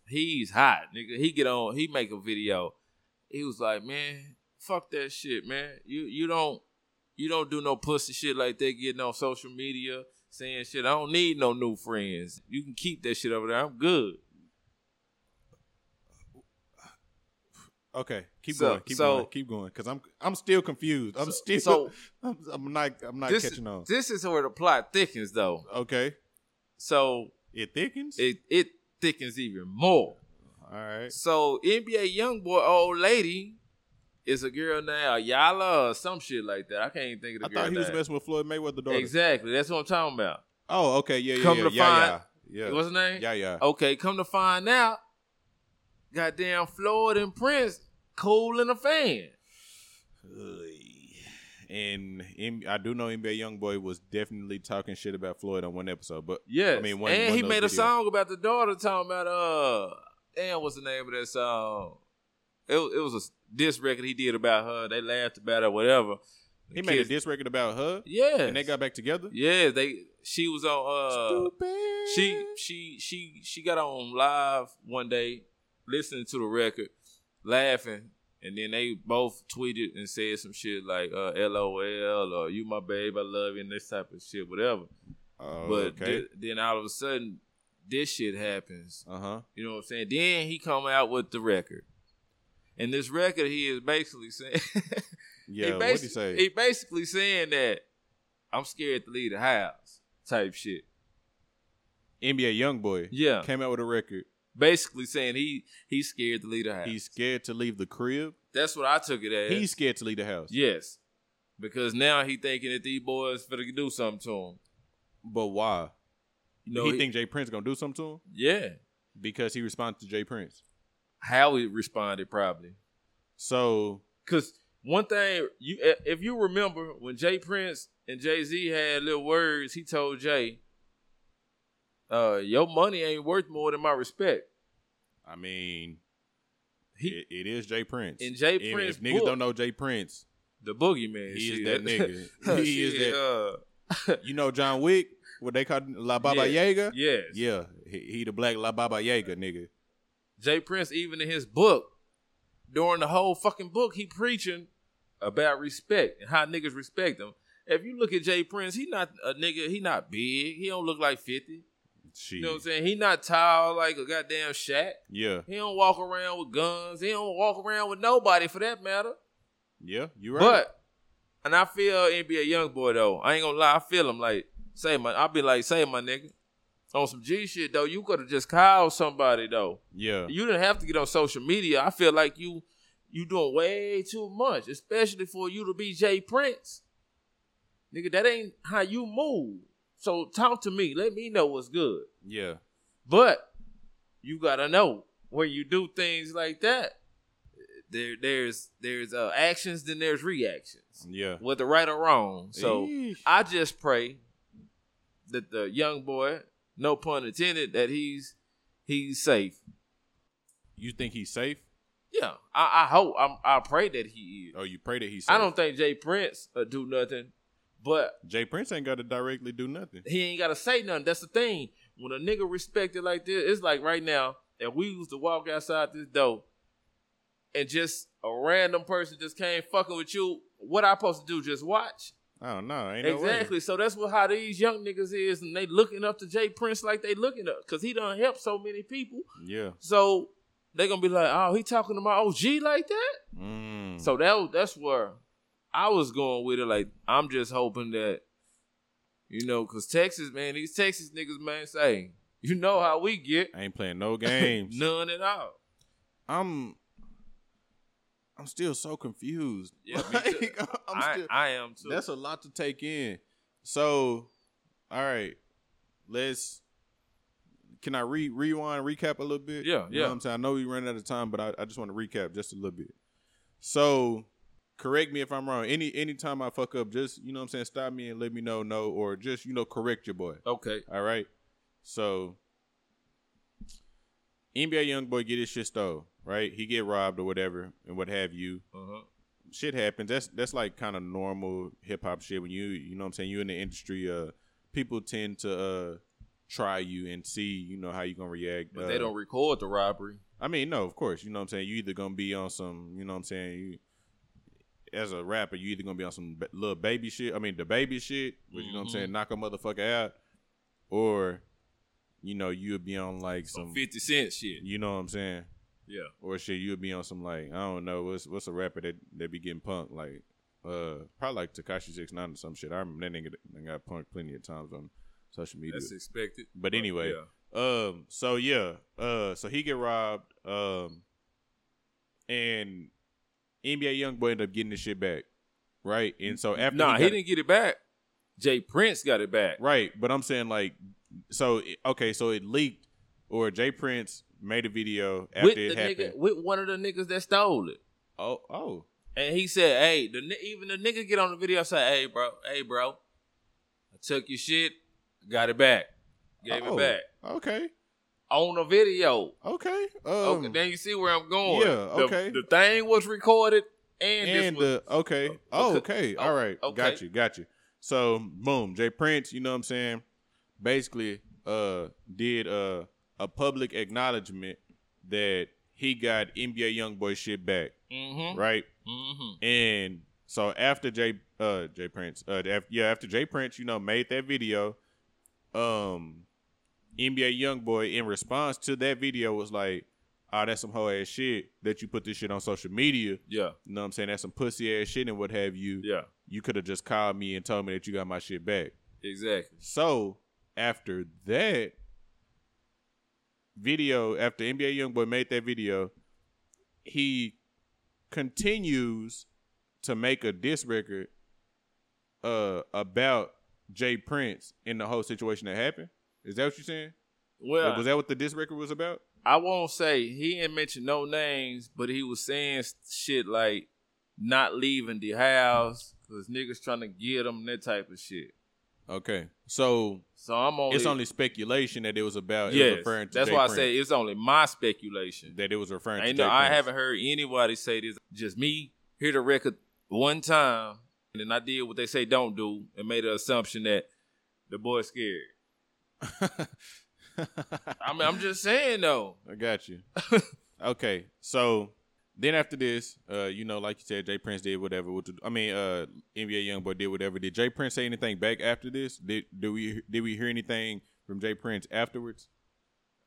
he's hot, nigga. He get on, he make a video. He was like, man, fuck that shit, man. You you don't you don't do no pussy shit like that getting on social media saying shit. I don't need no new friends. You can keep that shit over there. I'm good. Okay, keep So- going. Keep so- going. Keep going. Cause I'm I'm still confused. I'm So- still. so- I'm, I'm not. I'm not This, catching on. this is where the plot thickens though. Okay. So It thickens. it it thickens even more. All right. So NBA YoungBoy old lady is a girl now, Yala or some shit like that. I can't even think of the girl. I thought he was name. messing with Floyd Mayweather daughter. Exactly. That's what I'm talking about. Oh, okay. Yeah, yeah, Come yeah. to yeah, find- yeah, yeah. What's his name? Yeah, yeah. Okay, come to find out, goddamn Floyd and Prince cool in a fan. And I do know NBA YoungBoy was definitely talking shit about Floyd on one episode, but yeah, I mean, one- and one he made a song about the daughter talking about uh damn what's the name of that song? It, it was a diss record he did about her. They laughed about it, whatever. he made a diss record about her, Yeah. and they got back together. Yeah, they she was on uh Stupid. she she she she got on live one day listening to the record laughing And then they both tweeted and said some shit like uh, "LOL" or "You my babe, I love you" and this type of shit, whatever. Oh, but okay. th- then all of a sudden, this shit happens. uh huh. You know what I'm saying? Then he come out with the record, and this record he is basically saying, Yeah. he What he say? He basically saying that I'm scared to leave the house, type shit. NBA YoungBoy Yeah, came out with a record. Basically saying he he's scared to leave the house. He's scared to leave the crib. That's what I took it as. He's scared to leave the house. yes, because now he thinking that these boys finna do something to him. But why? You know, he, think Jay Prince gonna do something to him yeah, because he responded to Jay Prince. how he responded probably. So Cause one thing you if you remember when Jay Prince and Jay Z had little words, he told Jay, uh, your money ain't worth more than my respect. I mean, He it, it is Jay Prince. And Jay And Prince if niggas book, don't know Jay Prince, the boogeyman. he is that nigga. he is that. uh, You know John Wick, what they call La Baba Yeah. Yaga. yes. Yeah, he, he the black La Baba Yaga nigga. Jay Prince, even in his book, during the whole fucking book, he preaching about respect and how niggas respect him. If you look at Jay Prince, he not a nigga. He not big. He don't look like fifty. Shit. You know what I'm saying? He not tall like a goddamn Shaq. Yeah, He don't walk around with guns. He don't walk around with nobody for that matter. yeah, you right. But and I feel NBA YoungBoy though. I ain't gonna lie. I feel him like say my. I'll be like say my nigga on some G shit though. You could have just called somebody though. yeah, You didn't have to get on social media. I feel like you you doing way too much, especially for you to be Jay Prince. Nigga, that ain't how you move. So talk to me. Let me know what's good. yeah, But you gotta know when you do things like that, there there's there's uh, actions, then there's reactions, yeah. whether right or wrong. So Eesh. I just pray that the young boy, no pun intended, that he's he's safe. you think he's safe? Yeah, I, I hope I'm, I pray that he is. Oh, you pray that he's safe. I don't think Jay Prince uh, do nothing, but Jay Prince ain't got to directly do nothing. he ain't gotta say nothing. That's the thing. When a nigga respected like this, it's like right now, if we used to walk outside this door and just a random person just came fucking with you, what I supposed to do? Just watch? Oh don't know. Ain't no way. exactly. So that's what how these young niggas is, and they looking up to Jay Prince like they looking up because he done helped so many people. Yeah. So they gonna be like, oh, he talking to my OG like that. Mm. So that that's where I was going with it. Like I'm just hoping that you know, cause Texas, man, these Texas niggas, man, say you know how we get I ain't playing no games. none at all. I'm I'm still so confused. Yeah. Like, I'm I, still, I am too. that's a lot to take in. So, all right, let's. Can I re rewind, recap a little bit? Yeah, You know yeah. what I'm saying? I know we ran out of time, but I, I just want to recap just a little bit. So, correct me if I'm wrong. Any anytime I fuck up, just you know what I'm saying, stop me and let me know, no, or just you know correct your boy. okay. All right. So NBA YoungBoy get his shit stole, right? He get robbed or whatever and what have you. Uh-huh. Shit happens. That's that's like kind of normal hip hop shit when you you know what I'm saying, you in the industry, uh people tend to uh try you and see, you know, how you gonna react. But uh, they don't record the robbery. I mean, no, of course. You know what I'm saying? You either gonna be on some, you know what I'm saying, you as a rapper, you either gonna be on some Lil Baby shit. I mean, DaBaby shit, which you know what I'm saying, knock a motherfucker out, or you know, you'll be on like Some some, fifty cent shit. you know what I'm saying, Yeah. or shit, you'll be on some like I don't know, what's what's a rapper that that be getting punked like, uh, probably like Tekashi Six Nine or some shit. I remember that nigga got punked plenty of times on social media. That's expected. But anyway, yeah. um, so yeah, uh, so he get robbed, um, and NBA YoungBoy ended up getting the shit back, right? And so after Nah, he, he didn't get it back. Jay Prince got it back. right, but I'm saying like, so okay, so it leaked, or Jay Prince made a video after With it the happened. nigga, with one of the niggas that stole it. Oh, oh, And he said, "Hey, the even the nigga get on the video and say, hey, bro, hey, bro, I took your shit, got it back, gave oh, it back Okay, on a video. okay, um, okay, then you see where I'm going. yeah, okay. The, thing was recorded, and, and this was, the okay, oh, okay. Oh, all right, okay. got you, got you. So boom, Jay Prince, you know what I'm saying? Basically, uh, did uh, a public acknowledgement that he got NBA YoungBoy shit back, Mm-hmm. right? Mm-hmm. And so after Jay uh Jay Prince, uh af- yeah, after Jay Prince, you know, made that video, um NBA YoungBoy in response to that video was like, "Ah, that's some hoe ass shit that you put this shit on social media. Yeah. You know what I'm saying? That's some pussy ass shit and what have you. Yeah. You could have just called me and told me that you got my shit back." Exactly. So after that video, after NBA YoungBoy made that video, he continues to make a diss record uh about Jay Prince in the whole situation that happened. Is that what you're saying? Well, was that what the diss record was about? I won't say he didn't mention no names, but he was saying shit like not leaving the house because niggas trying to get him that type of shit. Okay, so So I'm only. it's only speculation that it was about. Yes, referring to that's Jay why I Prince, say it's only my speculation. that it was referring Ain't to. no, I Prince. haven't heard anybody say this. Just me hear the record one time, and then I did what they say don't do, and made an assumption that the boy's scared. I mean, I'm just saying though. I got you. okay, so then after this, uh, you know, like you said, Jay Prince did whatever. With the, I mean, uh, NBA YoungBoy did whatever. Did Jay Prince say anything back after this? Did do we did we hear anything from Jay Prince afterwards?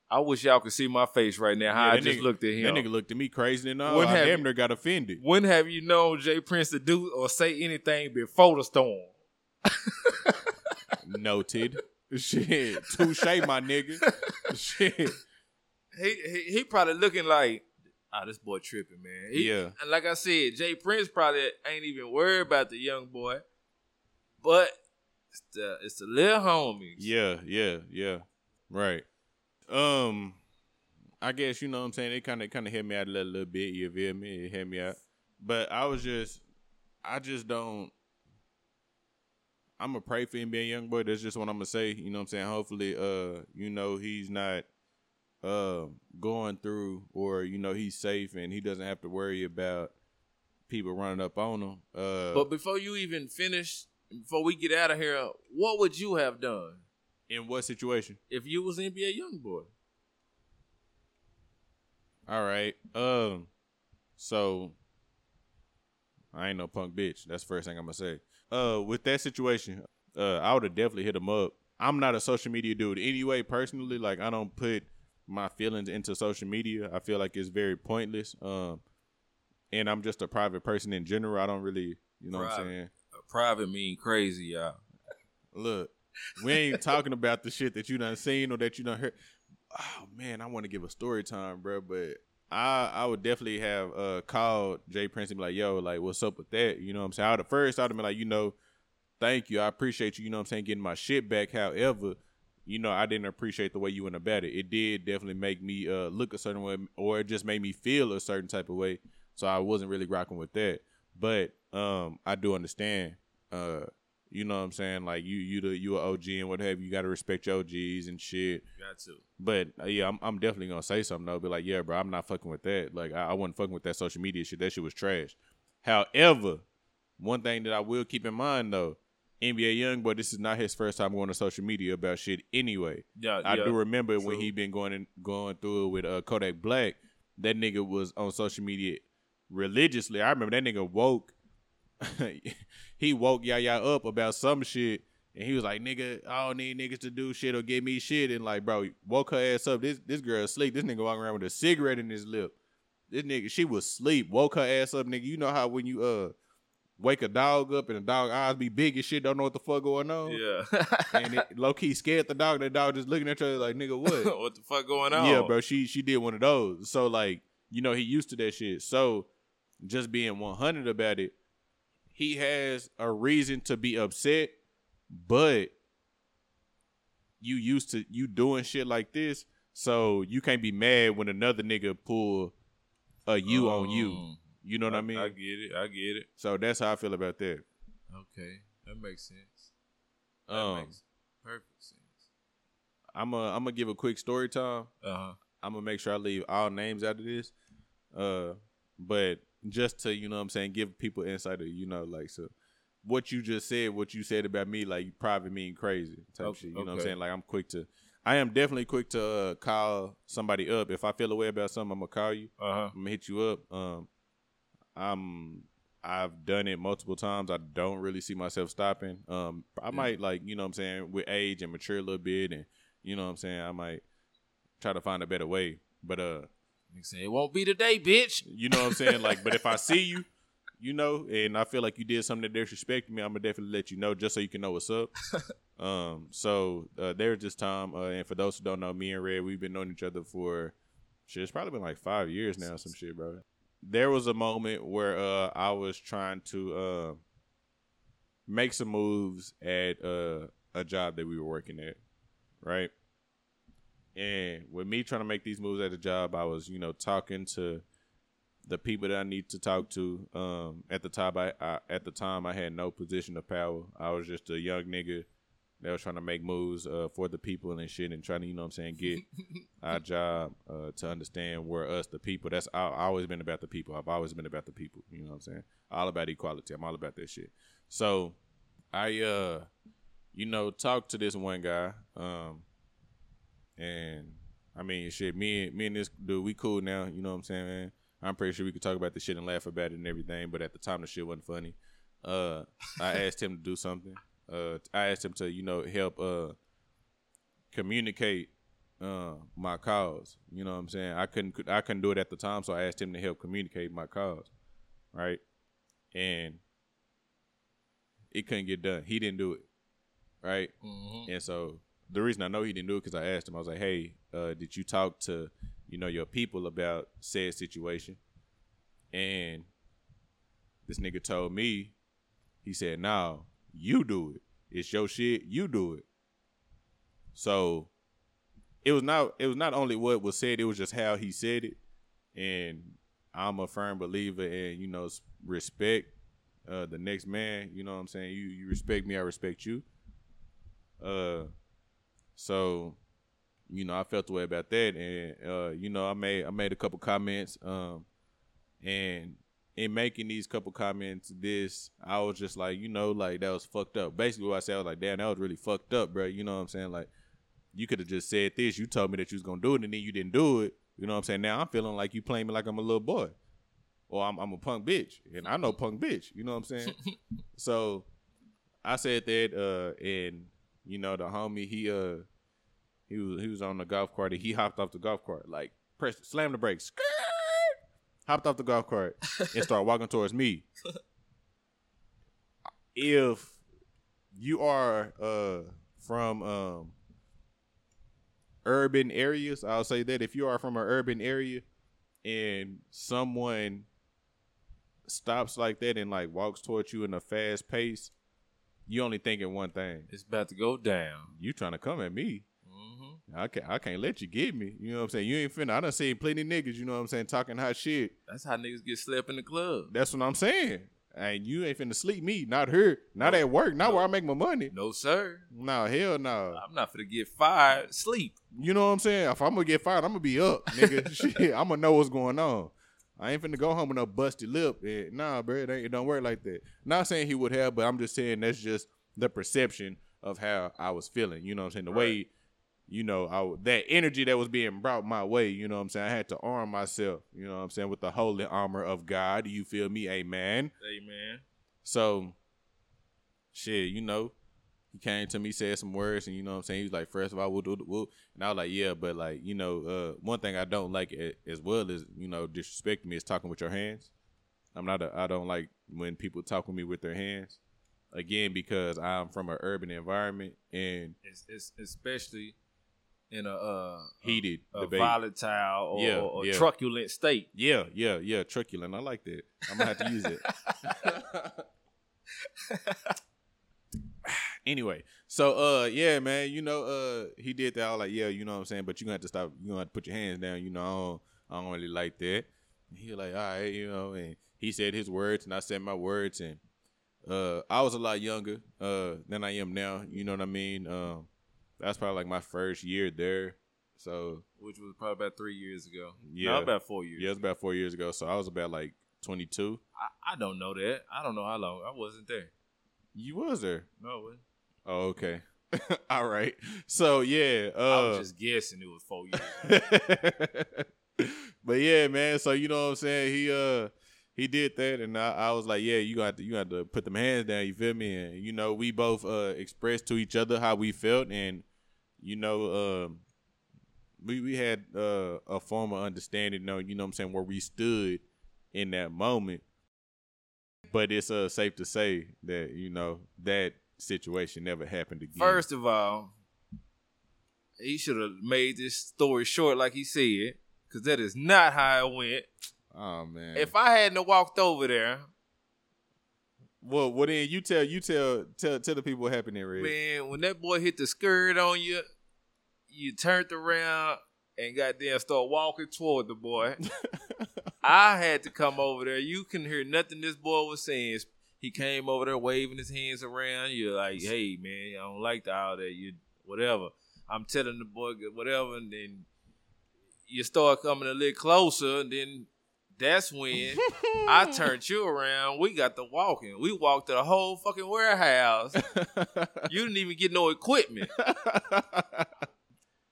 I wish y'all could see my face right now. How Yeah, I just nigga- looked at him. That nigga looked at me crazy and all. When I have damn near got offended. When have you known Jay Prince to do or say anything before the storm? Noted. Shit, touche, my nigga. Shit. He, he he probably looking like, ah, this boy tripping, man. He- Yeah. And like I said, Jay Prince probably ain't even worried about the young boy, but it's the it's the little homies. Yeah, yeah, yeah. Right. Um I guess you know what I'm saying, it kinda kinda hit me out a little, little bit, you feel me? It hit me out. But I was just I just don't I'm gonna pray for him NBA YoungBoy. That's just what I'm gonna say. You know what I'm saying? Hopefully, uh, you know, he's not uh going through or, you know, he's safe and he doesn't have to worry about people running up on him. Uh But before you even finish, before we get out of here, what would you have done in what situation? if you was NBA YoungBoy? All right. Um. So I ain't no punk bitch. That's the first thing I'm gonna say. Uh, with that situation, uh, I would have definitely hit him up. I'm not a social media dude anyway. Personally, like I don't put my feelings into social media. I feel like it's very pointless. Um, and I'm just a private person in general. I don't really, you know what I'm saying. Private mean crazy, y'all. Look, we ain't talking about the shit that you done seen or that you done heard. Oh man, I want to give a story time, bro, but I I would definitely have uh called Jay Prince and be like, yo, like what's up with that? You know what I'm saying? I would have first I'd have been like, you know, thank you. I appreciate you, you know what I'm saying, getting my shit back. However, you know, I didn't appreciate the way you went about it. It did definitely make me uh look a certain way or it just made me feel a certain type of way. So I wasn't really rocking with that. But um I do understand uh you know what I'm saying? Like you, you the you a OG and what have you. You got to respect your OGs and shit. Got to. But uh, yeah, I'm, I'm definitely gonna say something though. Be like, yeah, bro, I'm not fucking with that. Like, I, I wasn't fucking with that social media shit. That shit was trash. However, one thing that I will keep in mind though, NBA YoungBoy, this is not his first time going to social media about shit. Anyway, Yeah, I yeah. do remember when he been going in, going through it with uh, Kodak Black. That nigga was on social media religiously. I remember that nigga woke. he woke Yaya up about some shit, and he was like, "Nigga, I don't need niggas to do shit or give me shit." And like, bro, woke her ass up. This this girl asleep. This nigga walking around with a cigarette in his lip. This nigga, she was sleep. Woke her ass up, nigga. You know how when you uh wake a dog up and the dog eyes be big as shit, don't know what the fuck going on. Yeah. And it low key scared the dog. The dog just looking at her like, nigga, what? what the fuck going on? Yeah, bro. She she did one of those. So like, you know, he used to that shit. So just being 100 about it, he has a reason to be upset, but you used to you doing shit like this, so you can't be mad when another nigga pull a you on you. Um, You know what I, mean? I get it. I get it. so that's how I feel about that. Okay, that makes sense. That Um, makes perfect sense. I'm a I'm gonna give a quick story time. Uh huh. I'm gonna make sure I leave all names out of this. Uh, but just to you know what I'm saying, give people insight of you know like so what you just said, what you said about me, like private mean crazy type Okay, shit. You know what I'm saying? Like I'm quick to I am definitely quick to uh, call somebody up if I feel a way about something. I'm gonna call you. Uh huh. I'm gonna hit you up. Um, I'm I've done it multiple times. I don't really see myself stopping. Um, I Yeah. might like you know what I'm saying with age and mature a little bit, and you know what I'm saying. I might try to find a better way. But uh, Nigga say it won't be today, bitch. you know what I'm saying. Like, but if I see you, you know, and I feel like you did something that disrespected me, I'm gonna definitely let you know just so you can know what's up. um, so uh, there's this time, uh, and for those who don't know, me and Red, we've been knowing each other for shit. It's probably been like five years now, some shit, bro. There was a moment where uh, I was trying to uh, make some moves at uh, a job that we were working at, right? And with me trying to make these moves at the job, I was, you know, talking to the people that I need to talk to. Um, at the time, I, I at the time I had no position of power. I was just a young nigga that was trying to make moves uh, for the people and shit, and trying to, you know, what I'm saying, get our job uh, to understand where us, the people. That's I, I always been about the people. I've always been about the people. You know what I'm saying? All about equality. I'm all about that shit. So I, uh, you know, talked to this one guy. Um, and I mean, shit, me and me and this dude, we cool now. You know what I'm saying, man? I'm pretty sure we could talk about the shit and laugh about it and everything. But at the time, the shit wasn't funny. Uh, I asked him to do something. Uh, I asked him to, you know, help uh communicate uh my cause. You know what I'm saying? I couldn't I couldn't do it at the time, so I asked him to help communicate my cause. Right? And it couldn't get done. He didn't do it. Right? Mm-hmm. And so the reason I know he didn't do it because I asked him, I was like, "Hey, uh, did you talk to you know your people about said situation?" And this nigga told me, he said, "No, you do it. It's your shit. You do it." So it was not it was not only what was said, it was just how he said it. And I'm a firm believer in you know respect uh, the next man. You know what I'm saying? You you respect me, I respect you. Uh, so you know I felt the way about that, and uh, you know I made I made a couple comments. Um, and in making these couple comments, this I was just like, you know, like that was fucked up. Basically, what I said I was like, damn, that was really fucked up, bro. You know what I'm saying? Like, you could have just said this. You told me that you was gonna do it, and then you didn't do it. You know what I'm saying? Now I'm feeling like you playing me like I'm a little boy, or I'm I'm a punk bitch, and I know punk bitch. You know what I'm saying? so I said that, uh, and you know the homie he uh he was he was on the golf cart and he hopped off the golf cart like pressed slammed the brakes, hopped off the golf cart and started walking towards me. If you are uh from um urban areas, I'll say that if you are from an urban area and someone stops like that and like walks towards you in a fast pace, you only thinking one thing. It's about to go down. You trying to come at me. Mm-hmm. I can't I can't let you get me. You know what I'm saying? You ain't finna I done seen plenty niggas, you know what I'm saying, talking hot shit. That's how niggas get slept in the club. That's what I'm saying. And you ain't finna sleep me, not her, not No. at work, not No. where I make my money. No, sir. No, hell no. I'm not finna get fired. Sleep. You know what I'm saying? If I'm gonna get fired, I'm gonna be up, nigga. Shit, I'm gonna know what's going on. I ain't finna go home with no busted lip. Eh, nah, bro, it, ain't, it don't work like that. Not saying he would have, but I'm just saying that's just the perception of how I was feeling. You know what I'm saying? The way, you know, I, that energy that was being brought my way. You know what I'm saying? I had to arm myself. You know what I'm saying? With the holy armor of God. You feel me? Amen. Amen. So, shit, you know, he came to me, said some words, and you know what I'm saying? He was like, first of all, woo, woo, woo. And I was like, yeah, but like, you know, uh, one thing I don't like as well is, you know, disrespecting me is talking with your hands. I'm not, a, I don't like when people talk with me with their hands. Again, because I'm from an urban environment and It's, it's especially in a uh heated a, a volatile or, Yeah, or yeah. truculent state. Yeah, yeah, yeah, truculent. I like that. I'm gonna have to use it. anyway, so uh yeah, man, you know, uh he did that. I was like, yeah, you know what I'm saying, but you're gonna have to stop, you're gonna have to put your hands down, you know, I don't, I don't really like that. And he was like, all right, you know, and he said his words and I said my words and uh I was a lot younger uh than I am now, you know what I mean? Um that's probably like my first year there. So Which was probably about three years ago. Yeah. No, about four years. yeah, it was about four years ago. So I was about like twenty two. I, I don't know that. I don't know how long. I wasn't there. You was there. No, it wasn't. Oh, okay. All right. So yeah, uh, I was just guessing it was four years. but yeah, man. So you know what I'm saying? He uh he did that, and I, I was like, yeah, you got to you got to put them hands down. You feel me? And you know, we both uh expressed to each other how we felt, and you know, um, we we had uh, a form of understanding, you know, you know what I'm saying, where we stood in that moment. But it's uh safe to say that you know that situation never happened again. First of all, he should have made this story short, like he said, because that is not how it went. oh man. If I hadn't walked over there, well, well then you tell you tell tell tell the people what happened there, Red. man, when that boy hit the skirt on you, you turned around and goddamn start walking toward the boy. I had to come over there. You can hear nothing this boy was saying. He came over there waving his hands around. You're like, hey man, I don't like the all that. You whatever. I'm telling the boy whatever, and then you start coming a little closer, and then that's when I turned you around. We got the walking. We walked the whole fucking warehouse. you didn't even get no equipment.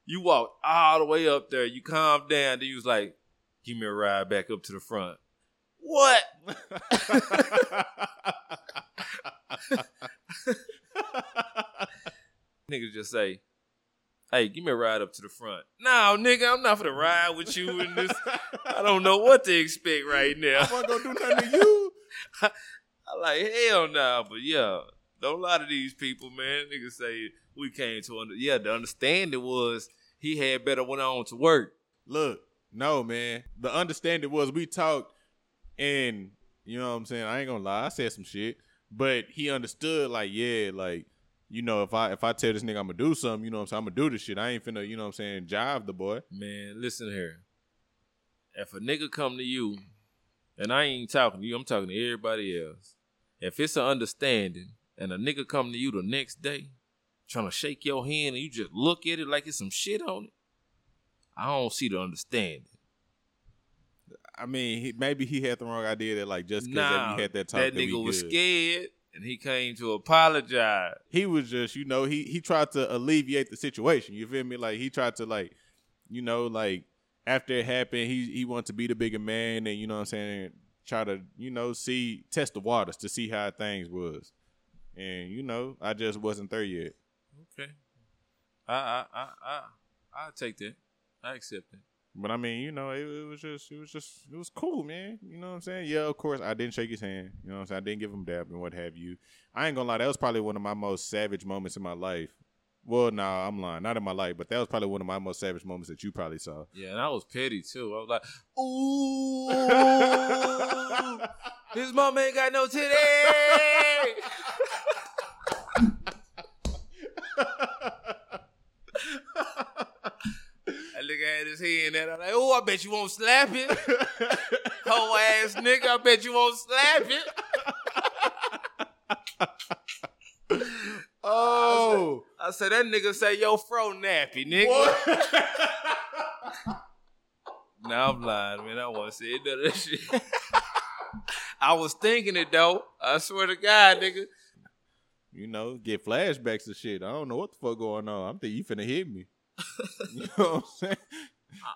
You walked all the way up there. You calmed down. Then you was like, give me a ride back up to the front. What? Niggas just say, hey, give me a ride up to the front. No, nigga, I'm not for to ride with you in this. I don't know what to expect right now. I'm not gonna do nothing to you. I like hell no, but yeah, don't lie to these people, man. Niggas say we came to under. Yeah, the understanding was he had better went on to work. Look, no, man. The understanding was we talked, and you know what I'm saying. I ain't gonna lie, I said some shit, but he understood. Like, yeah, like you know, if I if I tell this nigga I'm gonna do something, you know what I'm saying, I'm gonna do this shit. I ain't finna, you know what I'm saying, jive the boy. Man, listen here. If a nigga come to you, and I ain't talking to you, I'm talking to everybody else. If it's an understanding, and a nigga come to you the next day, trying to shake your hand, and you just look at it like it's some shit on it, I don't see the understanding. I mean, he, maybe he had the wrong idea that like just because Nah, had that talk, that that nigga was good. scared, and he came to apologize. he was just, you know, he he tried to alleviate the situation. You feel me? Like he tried to like, you know, like after it happened, he he wanted to be the bigger man, and you know what I'm saying, try to you know see test the waters to see how things was, and you know, I just wasn't there yet. Okay, I I I I I take that. I accept that. But I mean, you know, it, it was just, it was just, it was cool, man. You know what I'm saying? Yeah, of course, I didn't shake his hand. You know what I'm saying? I didn't give him dab and what have you. I ain't gonna lie, that was probably one of my most savage moments in my life. Well, nah, I'm lying, not in my life, but that was probably one of my most savage moments that you probably saw. Yeah, and I was petty too. I was like, ooh, his mom ain't got no titty. That nigga had his in. I'm like, oh, I bet you won't slap it. Whole ass nigga, I bet you won't slap it. oh, I said, that nigga say, yo, fro nappy, nigga. Now I'm lying, man. I want to say none of that shit. I was thinking it though. I swear to God, nigga. you know, get flashbacks of shit. I don't know what the fuck going on. I'm thinking you finna hit me. you know what I'm saying?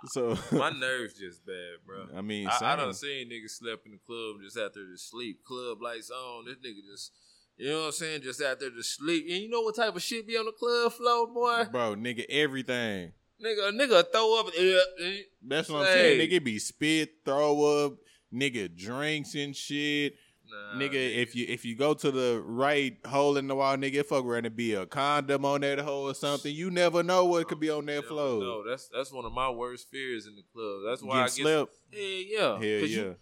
So My nerves just bad, bro. I mean, I, done seen niggas slept in the club just out there to sleep. Club lights on. This nigga just, you know what I'm saying, just out there to sleep. And you know what type of shit be on the club floor, boy? bro, nigga, everything. Nigga, nigga throw up. That's what I'm saying. Nigga be spit, throw up, nigga drinks and shit. Nah, nigga, if you if you go to the right hole in the wall, nigga, fuck around to be a condom on that hole or something. You never know what could be on that floor. No, that's that's one of my worst fears in the club. That's why Getting I get slept. Hell yeah. Hell yeah. you-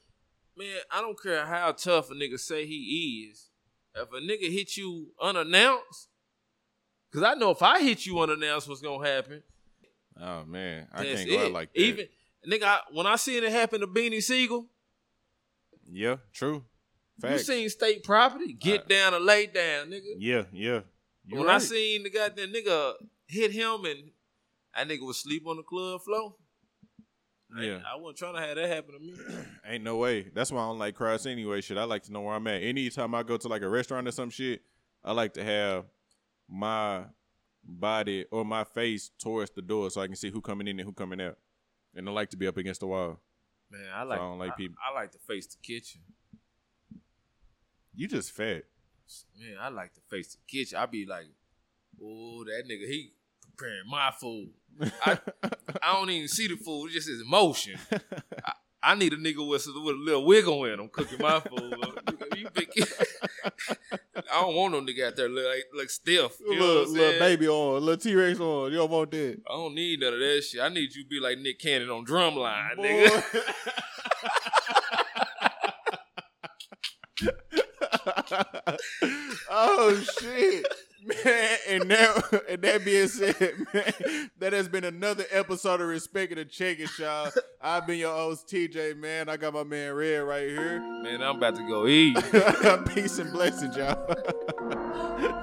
man, I don't care how tough a nigga say he is. If a nigga hit you unannounced, because I know if I hit you unannounced, what's gonna happen? oh man, I can't go out like that. Even nigga, I, when I seen it happen to Beanie Sigel, yeah, true. You Facts. seen state property get down and lay down, nigga. yeah, yeah. You when I seen the goddamn nigga hit him and that nigga was sleep on the club floor. Yeah. I, wasn't trying to have that happen to me. Ain't no way. That's why I don't like crowds anyway. Shit, I like to know where I'm at. Anytime I go to like a restaurant or some shit, I like to have my body or my face towards the door so I can see who coming in and who coming out. And I like to be up against the wall. Man, I like. I don't like I, people- I like to face the kitchen. You just fat. Man, I like to face the kitchen. I be like, oh, that nigga, he preparing my food. I, I don't even see the food; it's just his emotion. I, I need a nigga with, with a little wiggle in him cooking my food. You big- I don't want no nigga out there look like, like stiff. You know little, what I'm little saying? baby on, little T Rex on. You don't want that. I don't need none of that shit. I need you to be like Nick Cannon on drumline, Boy. nigga. Oh shit. Man, and that and that being said, man, that has been another episode of Respect It or Check It, y'all. I've been your host, TJ, man. I got my man Red right here. Man, I'm about to go eat. Peace and blessings, y'all.